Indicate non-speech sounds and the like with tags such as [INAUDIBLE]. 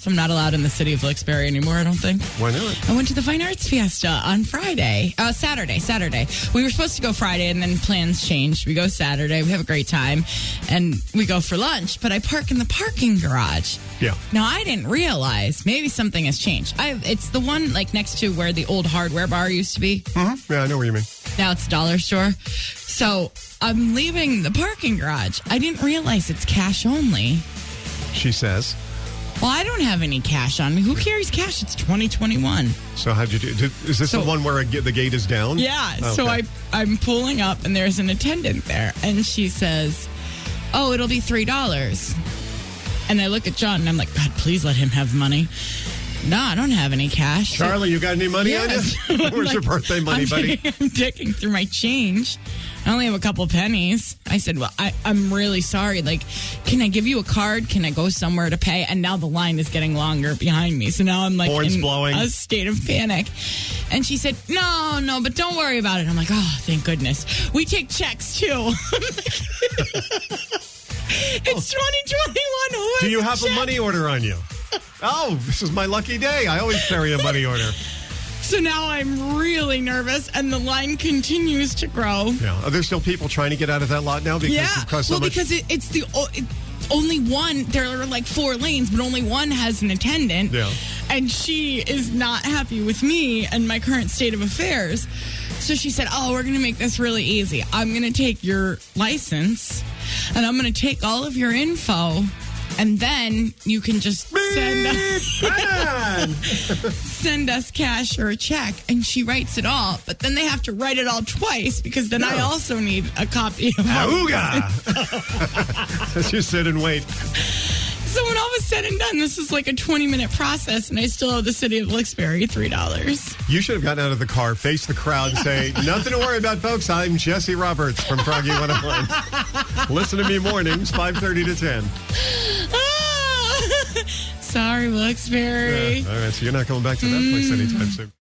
So I'm not allowed in the city of Wilkes-Barre anymore, I don't think. Why not? I went to the Fine Arts Fiesta on Friday. Uh, Saturday, Saturday. We were supposed to go Friday and then plans changed. We go Saturday. We have a great time and we go for lunch, but I park in the parking garage. Yeah. Now, I didn't realize maybe something has changed. I, it's the one like next to where the old hardware bar used to be. Mm-hmm. Yeah, I know what you mean. Now it's a dollar store. So I'm leaving the parking garage. I didn't realize it's cash only. She says. Well, I don't have any cash on me. Who carries cash? It's 2021. So how'd you do? Did, is this So- the one where get, the gate is down? Yeah. So I I'm pulling up and there's an attendant there and she says, "Oh, it'll be three dollars." And I look at John and I'm like, "God, please let him have money." No, I don't have any cash. Charlie, you got any money Yes. on you? [LAUGHS] Where's your birthday money, I'm buddy? digging- [LAUGHS] I'm digging through my change. I only have a couple pennies. I said, Well, I, I'm really sorry. Like, can I give you a card? Can I go somewhere to pay? And now the line is getting longer behind me. So now I'm like Horns in blowing. a state of panic. And she said, No, no, but don't worry about it. I'm like, Oh, thank goodness. We take checks too. [LAUGHS] it's 2021. Who Do you have a check? money order on you? Oh, this is my lucky day. I always carry a money order. So now I'm really nervous, and the line continues to grow. Yeah. Are there still people trying to get out of that lot now because Yeah, so well, much? because it, it's the o- it, only one. There are like four lanes, but only one has an attendant. Yeah. and she is not happy with me and my current state of affairs. So she said, "Oh, we're going to make this really easy. I'm going to take your license, and I'm going to take all of your info." And then you can just send us, [LAUGHS] send us cash or a check. And she writes it all, but then they have to write it all twice because then I also need a copy of Auga! [LAUGHS] You sit and wait. So when all was said and done, this is like a 20 minute process, and I still owe the city of Wilkes-Barre $3. You should have gotten out of the car, face the crowd, and say, [LAUGHS] Nothing to worry about, folks. I'm Jessie Roberts from Froggy 101. Listen to me mornings, 5.30 to 10. Sorry, Wilkes-Barre. All right, so you're not going back to that place anytime mm. soon.